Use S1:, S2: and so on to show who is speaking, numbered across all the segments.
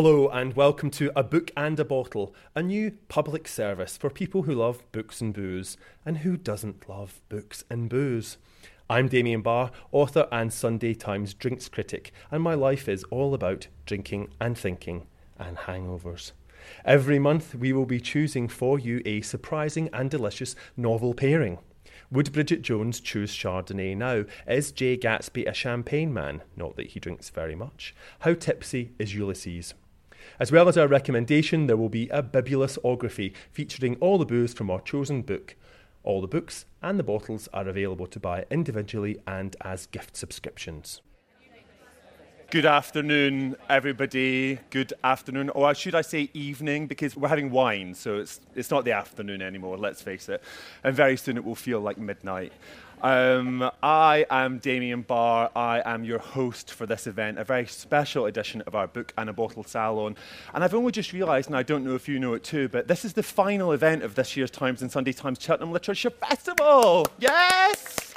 S1: Hello, and welcome to A Book and a Bottle, a new public service for people who love books and booze, and who doesn't love books and booze. I'm Damien Barr, author and Sunday Times drinks critic, and my life is all about drinking and thinking and hangovers. Every month, we will be choosing for you a surprising and delicious novel pairing. Would Bridget Jones choose Chardonnay now? Is Jay Gatsby a champagne man? Not that he drinks very much. How tipsy is Ulysses? As well as our recommendation, there will be a bibulous featuring all the booze from our chosen book. All the books and the bottles are available to buy individually and as gift subscriptions.
S2: Good afternoon, everybody. Good afternoon, or should I say evening, because we're having wine, so it's, it's not the afternoon anymore, let's face it. And very soon it will feel like midnight. Um, I am Damien Barr. I am your host for this event, a very special edition of our Book and a Bottle Salon. And I've only just realised, and I don't know if you know it too, but this is the final event of this year's Times and Sunday Times Cheltenham Literature Festival. Yes!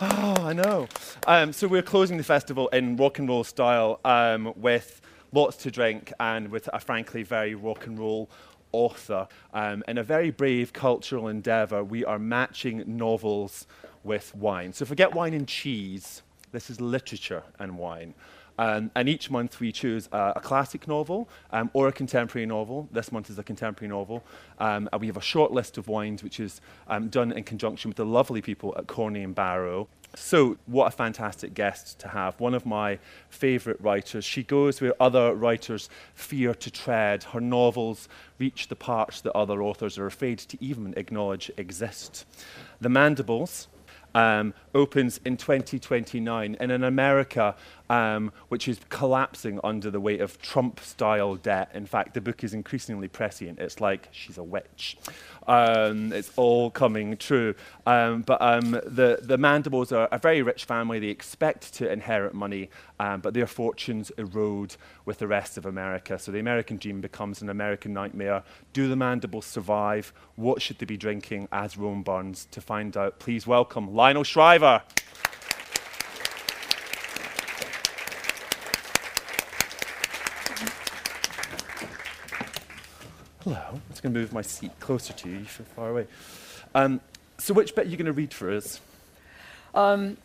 S2: Oh, I know. Um, so we're closing the festival in rock and roll style um, with lots to drink and with a frankly very rock and roll author. Um, in a very brave cultural endeavour, we are matching novels with wine. So forget wine and cheese. This is literature and wine. Um, and each month we choose uh, a classic novel um, or a contemporary novel. This month is a contemporary novel. Um, and we have a short list of wines, which is um, done in conjunction with the lovely people at Corney and Barrow. So, what a fantastic guest to have. One of my favourite writers. She goes where other writers fear to tread. Her novels reach the parts that other authors are afraid to even acknowledge exist. The Mandibles um, opens in 2029 in an America um, which is collapsing under the weight of Trump style debt. In fact, the book is increasingly prescient. It's like she's a witch. Um, it's all coming true. Um, but um, the, the Mandibles are a very rich family. They expect to inherit money, um, but their fortunes erode with the rest of America. So the American dream becomes an American nightmare. Do the Mandibles survive? What should they be drinking as Rome burns? To find out, please welcome Lionel Shriver. Hello. I'm just going to move my seat closer to you. You feel far away. Um, so, which bit are you going to read for us?
S3: Um,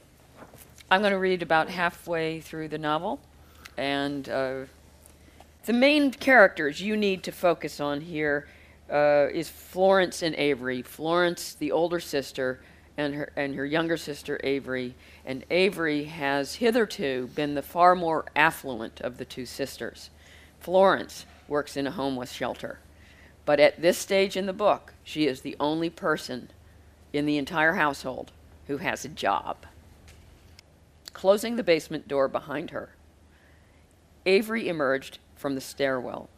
S3: I'm going to read about halfway through the novel, and uh, the main characters you need to focus on here uh, is Florence and Avery. Florence, the older sister, and her and her younger sister Avery. And Avery has hitherto been the far more affluent of the two sisters. Florence works in a homeless shelter. But at this stage in the book, she is the only person in the entire household who has a job. Closing the basement door behind her, Avery emerged from the stairwell.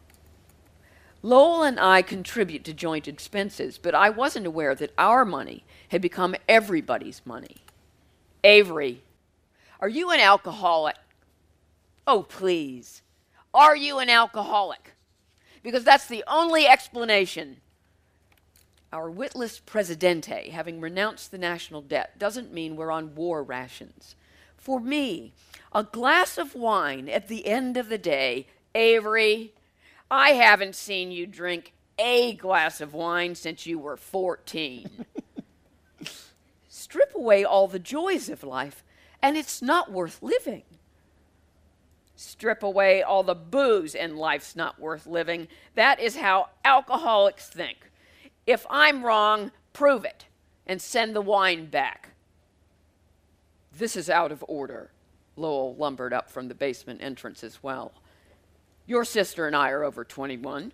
S3: Lowell and I contribute to joint expenses, but I wasn't aware that our money had become everybody's money. Avery, are you an alcoholic? Oh, please. Are you an alcoholic? Because that's the only explanation. Our witless presidente, having renounced the national debt, doesn't mean we're on war rations. For me, a glass of wine at the end of the day, Avery, I haven't seen you drink a glass of wine since you were 14. Strip away all the joys of life, and it's not worth living strip away all the booze and life's not worth living. That is how alcoholics think. If I'm wrong, prove it and send the wine back. This is out of order. Lowell lumbered up from the basement entrance as well. Your sister and I are over 21.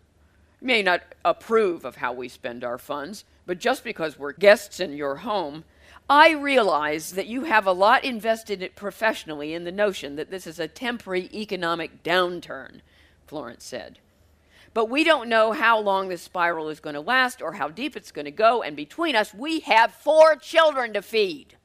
S3: You may not approve of how we spend our funds, but just because we're guests in your home I realize that you have a lot invested professionally in the notion that this is a temporary economic downturn, Florence said. But we don't know how long this spiral is going to last or how deep it's going to go, and between us, we have four children to feed.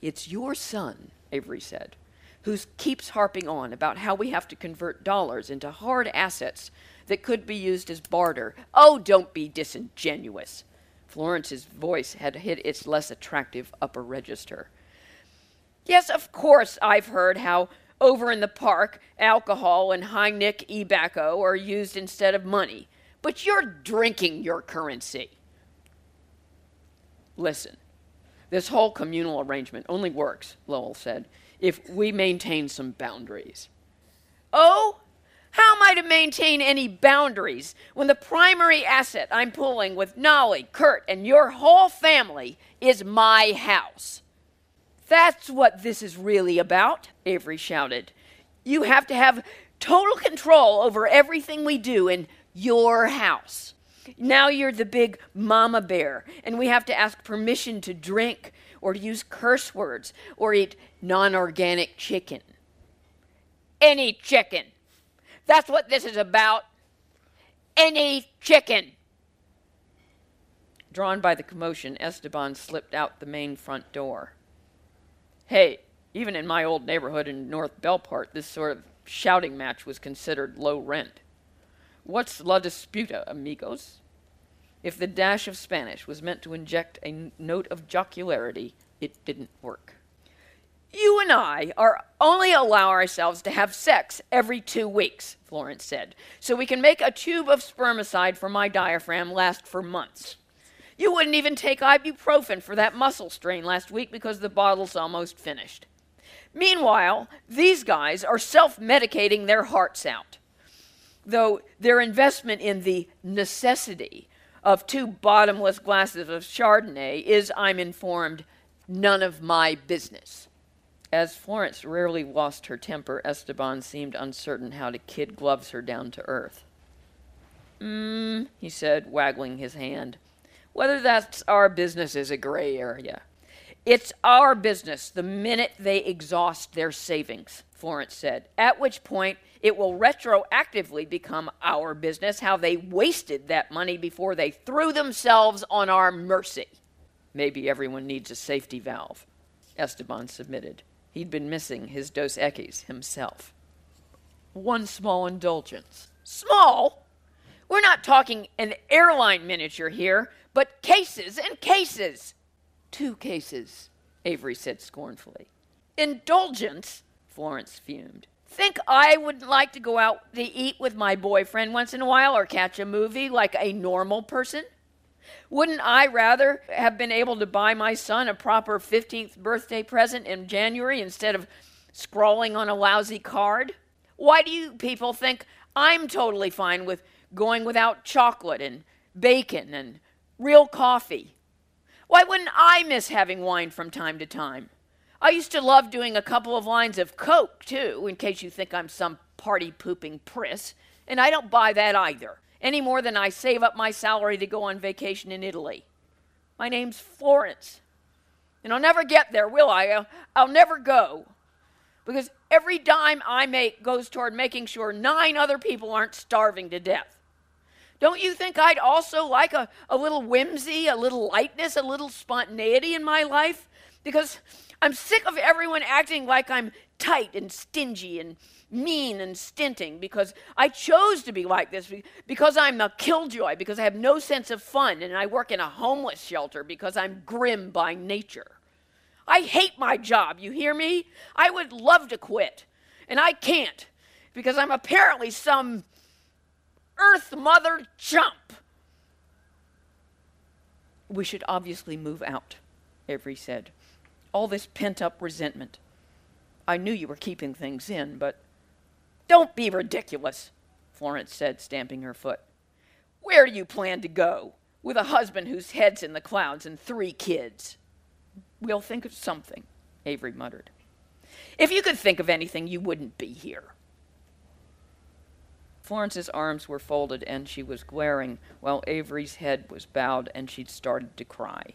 S3: It's your son, Avery said, who keeps harping on about how we have to convert dollars into hard assets that could be used as barter. Oh, don't be disingenuous. Florence's voice had hit its less attractive upper register. Yes, of course, I've heard how over in the park, alcohol and high nick ebacco are used instead of money. But you're drinking your currency. Listen, this whole communal arrangement only works, Lowell said, if we maintain some boundaries. Oh, how am I to maintain any boundaries when the primary asset I'm pulling with Nolly, Kurt, and your whole family is my house? That's what this is really about, Avery shouted. You have to have total control over everything we do in your house. Now you're the big mama bear, and we have to ask permission to drink or to use curse words or eat non organic chicken. Any chicken. That's what this is about. Any chicken. Drawn by the commotion, Esteban slipped out the main front door. Hey, even in my old neighborhood in North Belport, this sort of shouting match was considered low rent. What's la disputa, amigos? If the dash of Spanish was meant to inject a note of jocularity, it didn't work. You and I are only allow ourselves to have sex every two weeks, Florence said, so we can make a tube of spermicide for my diaphragm last for months. You wouldn't even take ibuprofen for that muscle strain last week because the bottle's almost finished. Meanwhile, these guys are self medicating their hearts out. Though their investment in the necessity of two bottomless glasses of Chardonnay is, I'm informed, none of my business. As Florence rarely lost her temper, Esteban seemed uncertain how to kid gloves her down to earth. Hmm, he said, waggling his hand. Whether that's our business is a gray area. It's our business the minute they exhaust their savings, Florence said, at which point it will retroactively become our business how they wasted that money before they threw themselves on our mercy. Maybe everyone needs a safety valve, Esteban submitted. He'd been missing his Dos Equis himself. One small indulgence. Small? We're not talking an airline miniature here, but cases and cases. Two cases, Avery said scornfully. Indulgence? Florence fumed. Think I wouldn't like to go out to eat with my boyfriend once in a while or catch a movie like a normal person? Wouldn't I rather have been able to buy my son a proper 15th birthday present in January instead of scrawling on a lousy card? Why do you people think I'm totally fine with going without chocolate and bacon and real coffee? Why wouldn't I miss having wine from time to time? I used to love doing a couple of lines of Coke, too, in case you think I'm some party pooping priss, and I don't buy that either any more than I save up my salary to go on vacation in Italy. My name's Florence. And I'll never get there, will I? I'll, never go. Because every dime I make goes toward making sure nine other people aren't starving to death. Don't you think I'd also like a, a little whimsy, a little lightness, a little spontaneity in my life? Because I'm sick of everyone acting like I'm tight and stingy and mean and stinting because I chose to be like this because I'm a killjoy, because I have no sense of fun, and I work in a homeless shelter because I'm grim by nature. I hate my job, you hear me? I would love to quit, and I can't because I'm apparently some earth mother chump. We should obviously move out, Avery said. All this pent up resentment. I knew you were keeping things in, but don't be ridiculous, Florence said, stamping her foot. Where do you plan to go? With a husband whose head's in the clouds and three kids. We'll think of something, Avery muttered. If you could think of anything, you wouldn't be here. Florence's arms were folded and she was glaring, while Avery's head was bowed and she'd started to cry.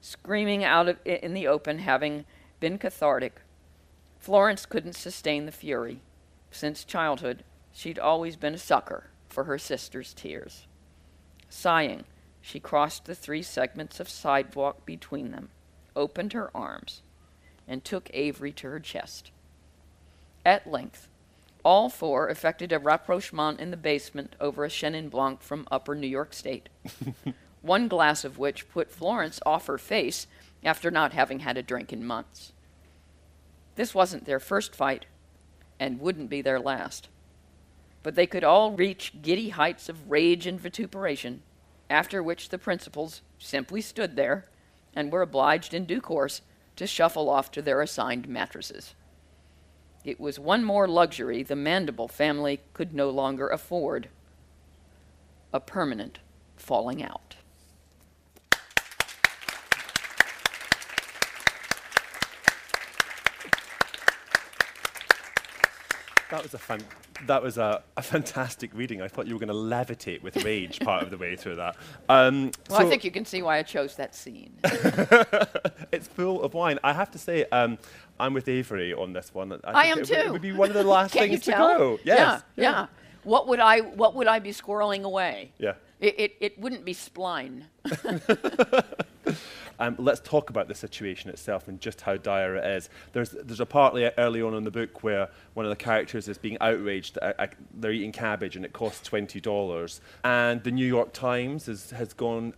S3: Screaming out of, in the open, having been cathartic, Florence couldn't sustain the fury. Since childhood, she'd always been a sucker for her sister's tears. Sighing, she crossed the three segments of sidewalk between them, opened her arms, and took Avery to her chest. At length, all four effected a rapprochement in the basement over a Chenin Blanc from upper New York State, one glass of which put Florence off her face after not having had a drink in months. This wasn't their first fight, and wouldn't be their last. But they could all reach giddy heights of rage and vituperation, after which the principals simply stood there and were obliged in due course to shuffle off to their assigned mattresses. It was one more luxury the Mandible family could no longer afford a permanent falling out.
S2: That was a fan- that was a, a fantastic reading. I thought you were going to levitate with rage part of the way through that. Um,
S3: Well, I think you can see why I chose that scene.
S2: it's full of wine. I have to say, um, I'm with Avery on this one. I,
S3: I
S2: think
S3: am
S2: it, would-
S3: too.
S2: It would be one of the last things to go. Yes.
S3: Yeah, yeah. What would I what would I be squirreling away?
S2: Yeah.
S3: It it, it wouldn't be spline.
S2: Um, let's talk about the situation itself and just how dire it is. There's, there's a part early on in the book where one of the characters is being outraged. That, uh, they're eating cabbage and it costs twenty dollars. And the New York Times is, has gone.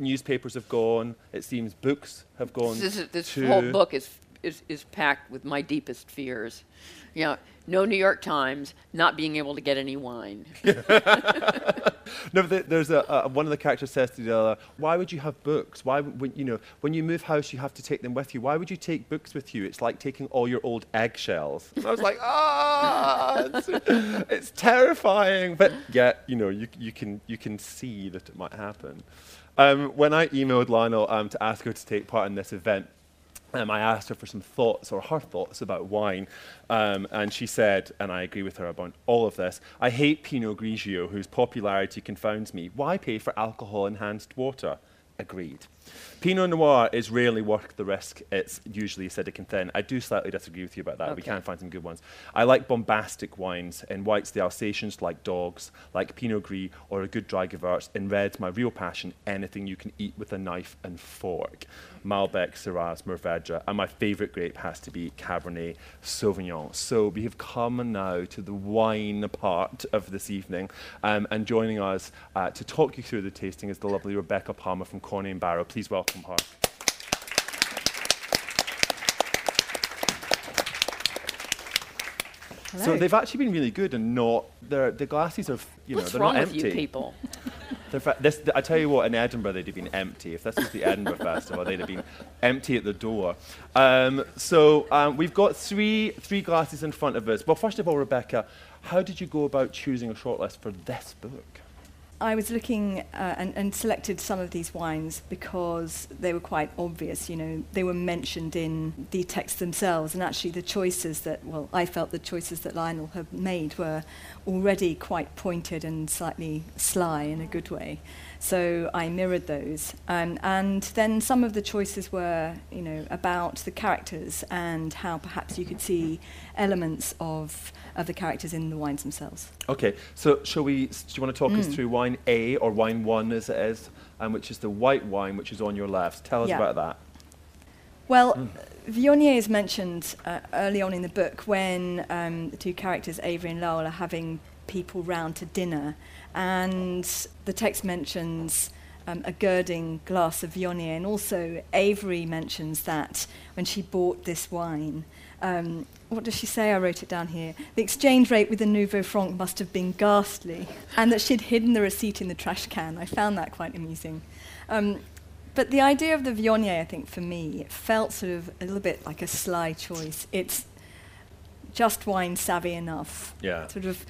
S2: Newspapers have gone. It seems books have gone.
S3: This is, this whole book is, is is packed with my deepest fears. You know, no New York Times, not being able to get any wine.
S2: No, but there's a, a one of the characters says to the other, "Why would you have books? Why, would- when, you know, when you move house, you have to take them with you. Why would you take books with you? It's like taking all your old eggshells." And I was like, "Ah, it's, it's terrifying." But yeah, you know, you you can you can see that it might happen. Um, when I emailed Lionel um, to ask her to take part in this event, um, I asked her for some thoughts or her thoughts about wine, um, and she said, and I agree with her about all of this I hate Pinot Grigio, whose popularity confounds me. Why pay for alcohol enhanced water? Agreed. Pinot Noir is rarely worth the risk. It's usually acidic and thin. I do slightly disagree with you about that. We can find some good ones. I like bombastic wines. In whites, the Alsatians like dogs, like Pinot Gris or a good dry Gewurz. In reds, my real passion, anything you can eat with a knife and fork. Malbec, Syrah, Mourvedre, and my favourite grape has to be Cabernet Sauvignon. So we have come now to the wine part of this evening, um, and joining us uh, to talk you through the tasting is the lovely Rebecca Palmer from Corney and Barrow. Please welcome her. So they've actually been really good and not. They're, the glasses are, you know,
S3: What's
S2: they're
S3: wrong
S2: not
S3: with
S2: empty.
S3: you people?
S2: Fa- this, I tell you what, in Edinburgh they'd have been empty. If this was the Edinburgh Festival, they'd have been empty at the door. Um, so um, we've got three three glasses in front of us. Well, first of all, Rebecca, how did you go about choosing a shortlist for this book?
S4: I was looking uh, and, and selected some of these wines because they were quite obvious. You know, they were mentioned in the text themselves, and actually the choices that, well, I felt the choices that Lionel had made were already quite pointed and slightly sly in a good way. So I mirrored those, um, and then some of the choices were, you know, about the characters and how perhaps you could see elements of of the characters in the wines themselves.
S2: Okay, so shall we? Do you want to talk us
S4: Mm.
S2: through wine A or wine one as it is, um, which is the white wine, which is on your left? Tell us
S4: Yeah.
S2: about that.
S4: Well,
S2: Mm.
S4: Viognier is mentioned uh, early on in the book when um, the two characters, Avery and Lowell, are having people round to dinner, and the text mentions um, a girding glass of Viognier, and also Avery mentions that when she bought this wine. Um, what does she say? I wrote it down here. The exchange rate with the Nouveau Franc must have been ghastly, and that she'd hidden the receipt in the trash can. I found that quite amusing. Um, but the idea of the Viognier, I think, for me, it felt sort of a little bit like a sly choice. It's just wine savvy enough.
S2: Yeah.
S4: Sort of,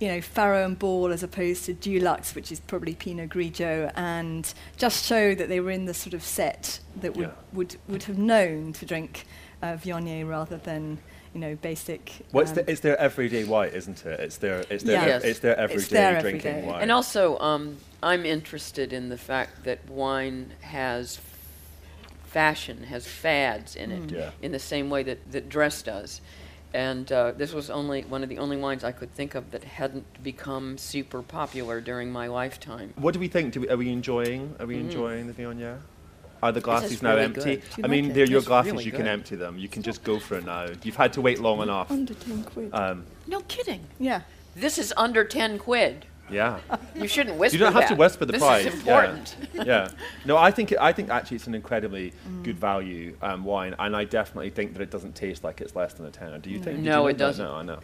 S4: you know, Farrow and Ball as opposed to Dulux, which is probably Pinot Grigio, and just show that they were in the sort of set that would,
S2: Yeah.
S4: would, would have known to drink uh, Viognier rather than, you know, basic.
S2: Well, it's,
S4: um,
S2: the, it's their everyday white, isn't it? It's their it's their
S4: Yeah.
S3: Yes.
S2: it's their everyday
S4: It's their
S2: drinking
S4: everyday.
S2: wine.
S3: And also, um, I'm interested in the fact that wine has fashion, has fads in it,
S4: Mm.
S2: Yeah.
S3: in the same way that, that dress does. And uh, this was only one of the only wines I could think of that hadn't become super popular during my lifetime.
S2: What do we think? Do we, are we enjoying? Are we
S3: Mhm.
S2: enjoying the Viognier? Are the glasses
S3: is
S2: now
S3: really
S2: empty?
S3: good.
S4: Do you
S2: I mean,
S4: it?
S2: they're your glasses.
S3: really
S2: you can empty them. You can just go for it now. You've had to wait long enough.
S4: under 10 quid.
S2: Um,
S3: No kidding.
S4: yeah.
S3: This is under 10 quid.
S2: Yeah.
S3: You shouldn't whisper
S2: You don't have to
S3: that.
S2: whisper the
S3: this
S2: price.
S3: is important.
S2: Yeah. yeah. No, I think I think actually it's an incredibly good value um, wine, and I definitely think that it doesn't taste like it's less than a tenner. Do you think? Did
S3: No,
S2: you
S3: it
S2: know that?
S3: doesn't.
S2: No, I know.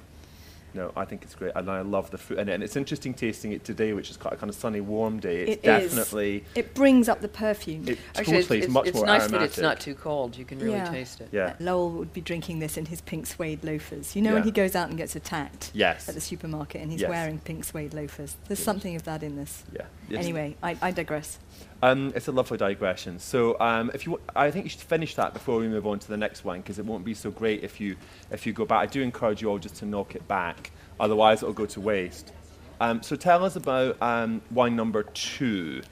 S2: No, I think it's great, and I love the fruit. And, and it's interesting tasting it today, which is quite a kind of sunny, warm day. It's
S4: It is.
S2: definitely.
S4: It brings up the perfume.
S2: It
S3: Actually,
S2: totally
S3: it's,
S2: is much
S3: it's
S2: more
S3: nice
S2: aromatic.
S3: that it's not too cold. You can really
S4: Yeah.
S3: taste it.
S2: Yeah.
S4: Lowell would be drinking this in his pink suede loafers. You know when he goes out and gets attacked
S2: Yes.
S4: at the supermarket and he's
S2: Yes.
S4: wearing pink suede loafers. There's something of that in this.
S2: Yeah. It's-
S4: Anyway, I, I digress.
S2: Um, it's a lovely digression. So um, if you, I think you should finish that before we move on to the next one because it won't be so great if you if you go back. I do encourage you all just to knock it back, otherwise it'll go to waste. Um, so tell us about um, wine number two.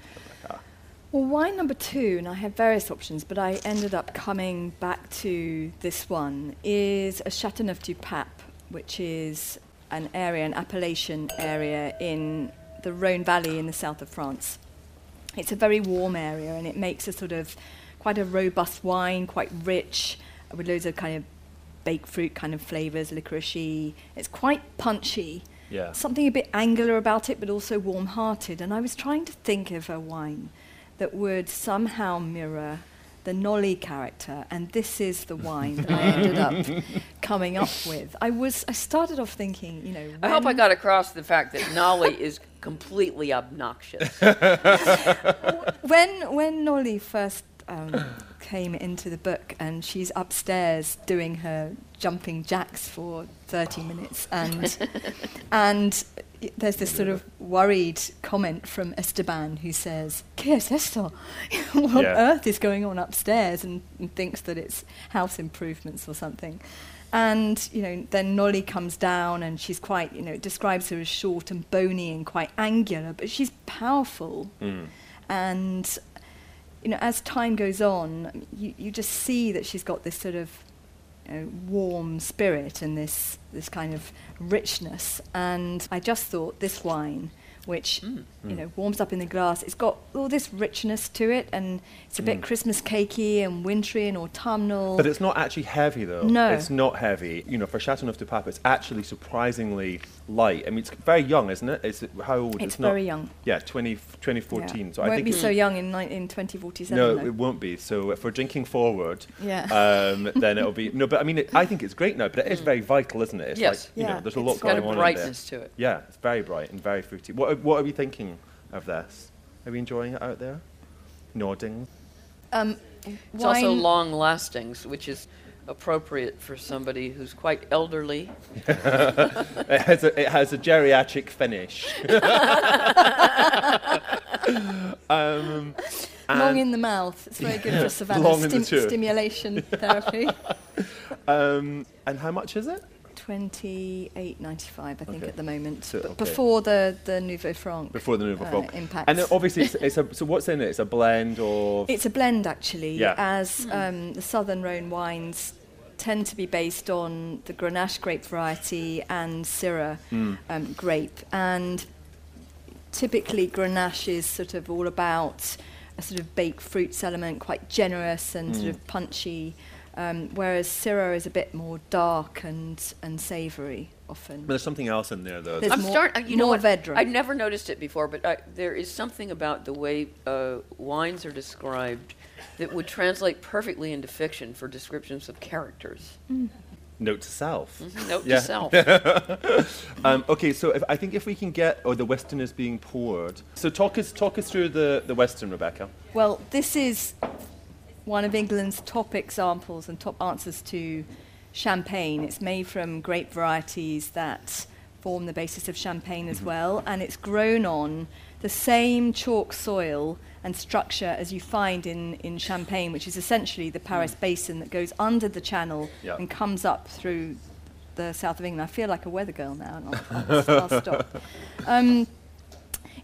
S4: Well, wine number two, and I have various options, but I ended up coming back to this one, is a Chateauneuf du Pape, which is an area, an appellation area in the Rhone Valley in the south of France. It's a very warm area, and it makes a sort of quite a robust wine, quite rich, with loads of kind of baked fruit kind of flavours, licoricey. It's quite punchy
S2: Yeah.
S4: something a bit angular about it, but also warm hearted. And I was trying to think of a wine that would somehow mirror the Nolly character, and this is the wine that I ended up coming up with. I was I started off thinking, you know,
S3: I hope I got across the fact that Nolly is completely obnoxious.
S4: when when Nolly first um, came into the book and she's upstairs doing her jumping jacks for 30 minutes and and there's this sort of worried comment from Esteban who says, "Qu'est esto? what
S2: Yeah.
S4: on earth is going on upstairs?" And, and thinks that it's house improvements or something. And you know, then Nolly comes down, and she's quite, you know, describes her as short and bony and quite angular, but she's powerful.
S2: Mm.
S4: And you know, as time goes on, you, you just see that she's got this sort of you know, warm spirit and this this kind of richness. And I just thought this wine, which
S3: Mm.
S4: you know warms up in the glass, it's got all this richness to it, and it's a bit Christmas cakey and wintry and autumnal.
S2: But it's not actually heavy, though.
S4: No.
S2: It's not heavy. You know, for Chateauneuf du Pape, it's actually surprisingly light. I mean, it's very young, isn't it? Is it? How old?
S4: It's
S2: not,
S4: very young.
S2: Yeah, 20, 2014.
S4: Yeah.
S2: So
S4: won't
S2: I think
S4: be
S2: it's-
S4: so young in, ni- in 2047.
S2: No,
S4: though.
S2: it won't be. So if we're drinking forward,
S4: Yeah.
S2: um, then it'll be no. But I mean, it, I think it's great now. But it is very vital, isn't it? It's
S3: Yes.
S2: like you
S4: Yeah,
S2: know, there's a
S4: it's
S2: lot
S3: It's got
S2: going
S3: a
S2: on in
S3: brightness
S2: there.
S3: to it.
S2: Yeah, it's very bright and very fruity. What are, what are we thinking of this? Are we enjoying it out there? Nodding.
S4: Um,
S3: It's also long lasting, which is appropriate for somebody who's quite elderly.
S2: It has a, it has a geriatric finish. um,
S4: long in the mouth. It's very good for savannah
S2: long in the
S4: stimulation therapy.
S2: um, and how much is it?
S4: Twenty eight ninety five, I think,
S2: Okay.
S4: at the moment.
S2: So, okay.
S4: before the the Nouveau Franc.
S2: Before the Nouveau
S4: uh,
S2: Franc.
S4: impacts.
S2: And obviously, it's, it's a, so what's in it? It's a blend of.
S4: It's a blend, actually,
S2: Yeah.
S4: as um, the Southern Rhone wines tend to be based on the Grenache grape variety and Syrah
S2: Mm.
S4: um, grape. And typically, Grenache is sort of all about a sort of baked fruits element, quite generous and sort
S2: Mm.
S4: of punchy. Um, whereas Syrah is a bit more dark and, and savoury often.
S2: But there's something else in there, though.
S4: There's
S3: I'm
S4: more-
S3: starting. You know
S4: more
S3: what?
S4: Vedra.
S3: I'd never noticed it before, but I, there is something about the way uh, wines are described that would translate perfectly into fiction for descriptions of characters.
S2: Note to self.
S3: Note
S2: Yeah.
S3: to self.
S2: Um, okay, so if, I think if we can get, oh, the Wiston is being poured. So talk us, talk us through the, the Wiston, Rebecca.
S4: Well, this is one of England's top examples and top answers to champagne. It's made from grape varieties that form the basis of champagne as well, and it's grown on the same chalk soil and structure as you find in, in Champagne, which is essentially the Paris basin that goes under the channel
S2: Yeah.
S4: and comes up through the south of England. I feel like a weather girl now, and I'll, I'll, I'll stop. Um,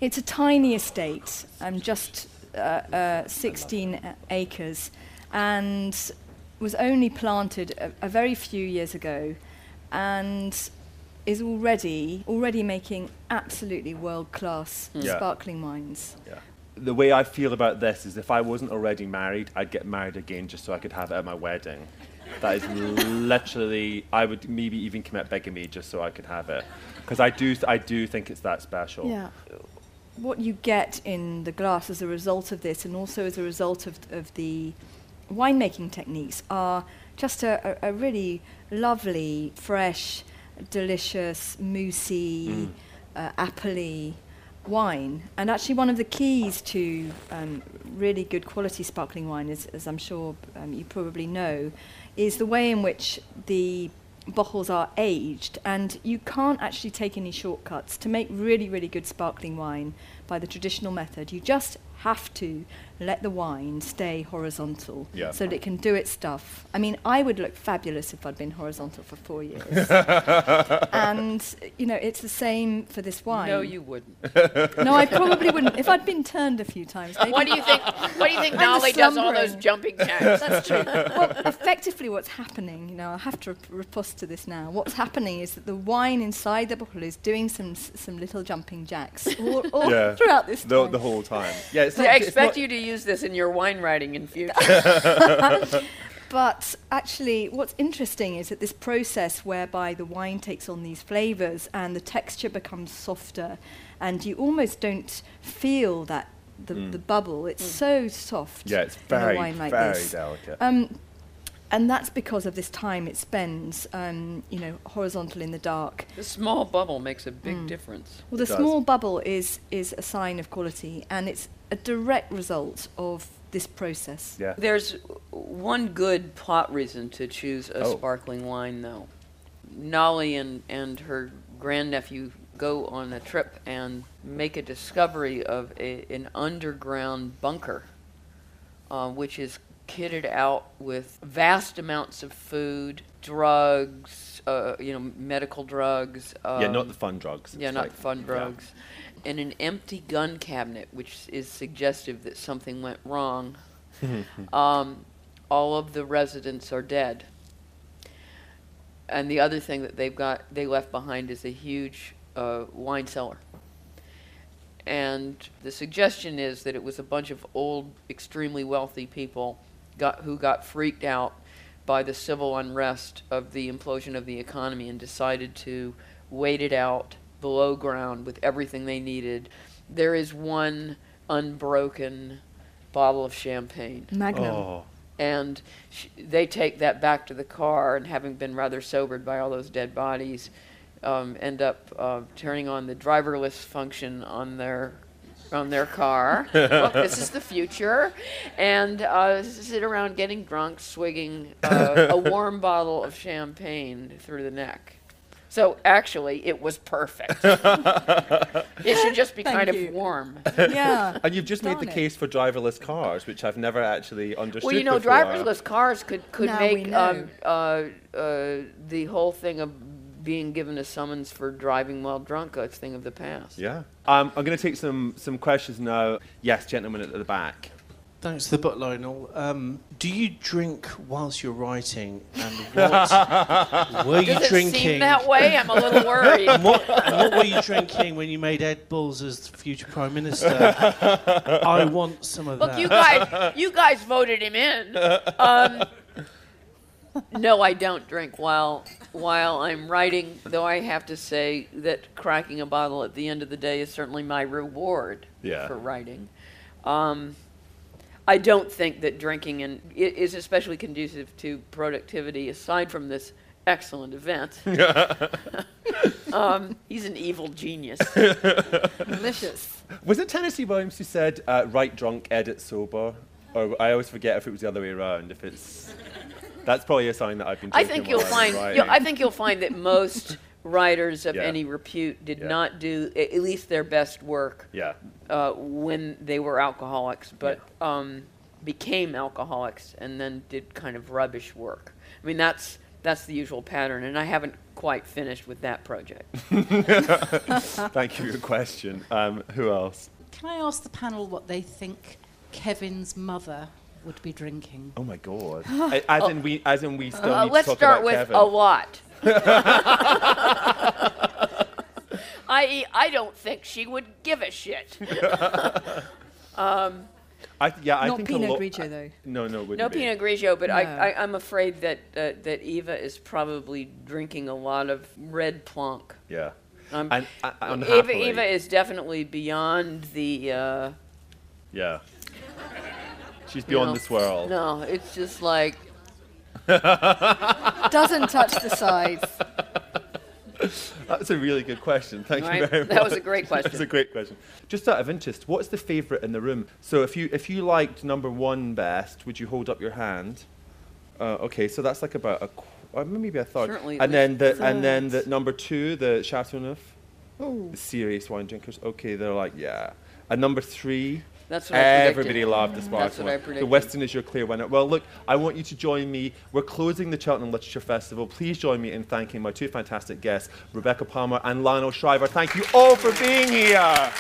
S4: it's a tiny estate, um, just Uh, uh, 16 acres, and was only planted a, a very few years ago, and is already already making absolutely world class hmm.
S2: Yeah.
S4: sparkling wines.
S2: Yeah. The way I feel about this is if I wasn't already married, I'd get married again just so I could have it at my wedding. That is literally, I would maybe even commit bigamy just so I could have it. Because I do, I do think it's that special.
S4: Yeah. What you get in the glass as a result of this, and also as a result of, of the winemaking techniques, are just a, a, a really lovely, fresh, delicious, moussey,
S2: Mm.
S4: uh, appley wine. And actually, one of the keys to um, really good quality sparkling wine, is, as I'm sure um, you probably know, is the way in which the bottles are aged. And you can't actually take any shortcuts to make really, really good sparkling wine by the traditional method. You just have to let the wine stay horizontal
S2: Yeah.
S4: so that it can do its stuff. I mean, I would look fabulous if I'd been horizontal for four years. and, you know, it's the same for this wine.
S3: No, you wouldn't.
S4: No, I probably wouldn't. If I'd been turned a few times, maybe.
S3: What do you think? What do you think
S4: I'm
S3: Nolly does all those jumping jacks?
S4: That's true. well, effectively, what's happening, you know, I have to rep- riposte to this now. What's happening is that the wine inside the bottle is doing some some little jumping jacks all, all
S2: Yeah.
S4: throughout this
S2: The,
S4: time.
S2: the whole time. Yeah, it's
S3: See,
S2: not,
S3: I
S2: it's
S3: expect
S2: not-
S3: you to use this in your wine writing in future.
S4: But actually, what's interesting is that this process whereby the wine takes on these flavors and the texture becomes softer, and you almost don't feel that the, the bubble. It's so soft.
S2: Mm. Yeah, it's
S4: in
S2: very,
S4: a wine like
S2: very
S4: this.
S2: delicate.
S4: Um, and that's because of this time it spends, um, you know, horizontal in the dark.
S3: The small bubble makes a big difference.
S4: Well, the small bubble is is a sign of quality, and it's a direct result of this process.
S2: yeah.
S3: There's one good plot reason to choose a
S2: Oh.
S3: sparkling wine, though. Nolly and, and her grandnephew go on a trip and make a discovery of a, an underground bunker, uh, which is kitted out with vast amounts of food, drugs, uh, you know, medical drugs.
S2: yeah, not
S3: um,
S2: the fun drugs.
S3: yeah, not
S2: like-
S3: fun
S2: yeah.
S3: drugs. And an empty gun cabinet, which is suggestive that something went wrong. um, all of the residents are dead. And the other thing that they've got, they left behind is a huge uh, wine cellar. And the suggestion is that it was a bunch of old, extremely wealthy people got, who got freaked out by the civil unrest of the implosion of the economy and decided to wait it out below ground with everything they needed. There is one unbroken bottle of champagne
S4: Magnum.
S2: Oh,
S3: and sh- they take that back to the car and having been rather sobered by all those dead bodies um, end up uh, turning on the driverless function on their on their car Look, this is the future and uh, sit around getting drunk swigging uh, a warm bottle of champagne through the neck so actually it was perfect it should just be
S4: Thank
S3: kind
S4: you.
S3: of warm
S4: yeah.
S2: and you've just made the
S4: it.
S2: case for driverless cars, which I've never actually understood.
S3: Well, you know,
S2: before.
S3: driverless cars could could
S4: Now
S3: make um, uh, uh, the whole thing of being given a summons for driving while drunk a thing of the past.
S2: Yeah. Um, I'm going to take some some questions now. Yes, gentlemen at the back.
S5: Thanks for the book, Lionel. Um, do you drink whilst you're writing? And what were you
S3: Does it
S5: drinking?
S3: seem that way? I'm a little worried.
S5: And what, and what were you drinking when you made Ed Balls as the future Prime Minister? I want some of
S3: Look,
S5: that.
S3: Look, you guys, you guys voted him in. Um, no, I don't drink while while I'm writing. Though I have to say that cracking a bottle at the end of the day is certainly my reward
S2: Yeah.
S3: for writing. Um, I don't think that drinking and is especially conducive to productivity. Aside from this excellent event, um, he's an evil genius.
S4: Delicious.
S2: Was it Tennessee Williams who said, uh, "Write drunk, edit sober"? Or I always forget if it was the other way around. If it's that's probably a sign that I've been.
S3: I think you'll find. You'll, I think you'll find that most writers of
S2: Yeah.
S3: any repute did
S2: Yeah.
S3: not do at least their best work
S2: Yeah.
S3: uh, when they were alcoholics, but um, became alcoholics and then did kind of rubbish work. I mean, that's that's the usual pattern, and I haven't quite finished with that project.
S2: Thank you for your question. Um, who else?
S6: Can I ask the panel what they think Kevin's mother would be drinking?
S2: Oh my God. A- as in we, as in we still
S3: Uh,
S2: need
S3: let's
S2: to talk
S3: start
S2: about
S3: with
S2: Kevin.
S3: a lot. I.e., I don't think she would give a shit. um,
S2: I, th- yeah, I
S4: Not
S2: think
S4: Pinot
S2: a lo-
S4: Grigio, though.
S2: No, no,
S3: No
S2: be.
S3: Pinot Grigio, but I,
S4: No.
S3: I, I'm afraid that uh, that Eva is probably drinking a lot of red plonk.
S2: Yeah.
S3: Um,
S2: And uh,
S3: Eva, Eva is definitely beyond the. Uh,
S2: yeah. She's
S3: you
S2: beyond
S3: know,
S2: this world.
S3: No, it's just like
S4: Doesn't touch the sides.
S2: That's a really good question. Thank you very much.
S3: That was a great question.
S2: That's a great question. Just out of interest, what's the favourite in the room? So if you if you liked number one best, would you hold up your hand? Uh, okay, so that's like about a qu- uh, maybe a third.
S3: Certainly
S2: and then
S3: least
S2: the and then the number two, the Chateauneuf, the serious wine drinkers. Okay, they're like yeah. And number three,
S3: That's what.
S2: Everybody loved the sparkling
S3: That's what I
S2: one.
S3: Predicted.
S2: Wiston is your clear winner. Well, look, I want you to join me. We're closing the Cheltenham Literature Festival. Please join me in thanking my two fantastic guests, Rebecca Palmer and Lionel Shriver. Thank you all for being here.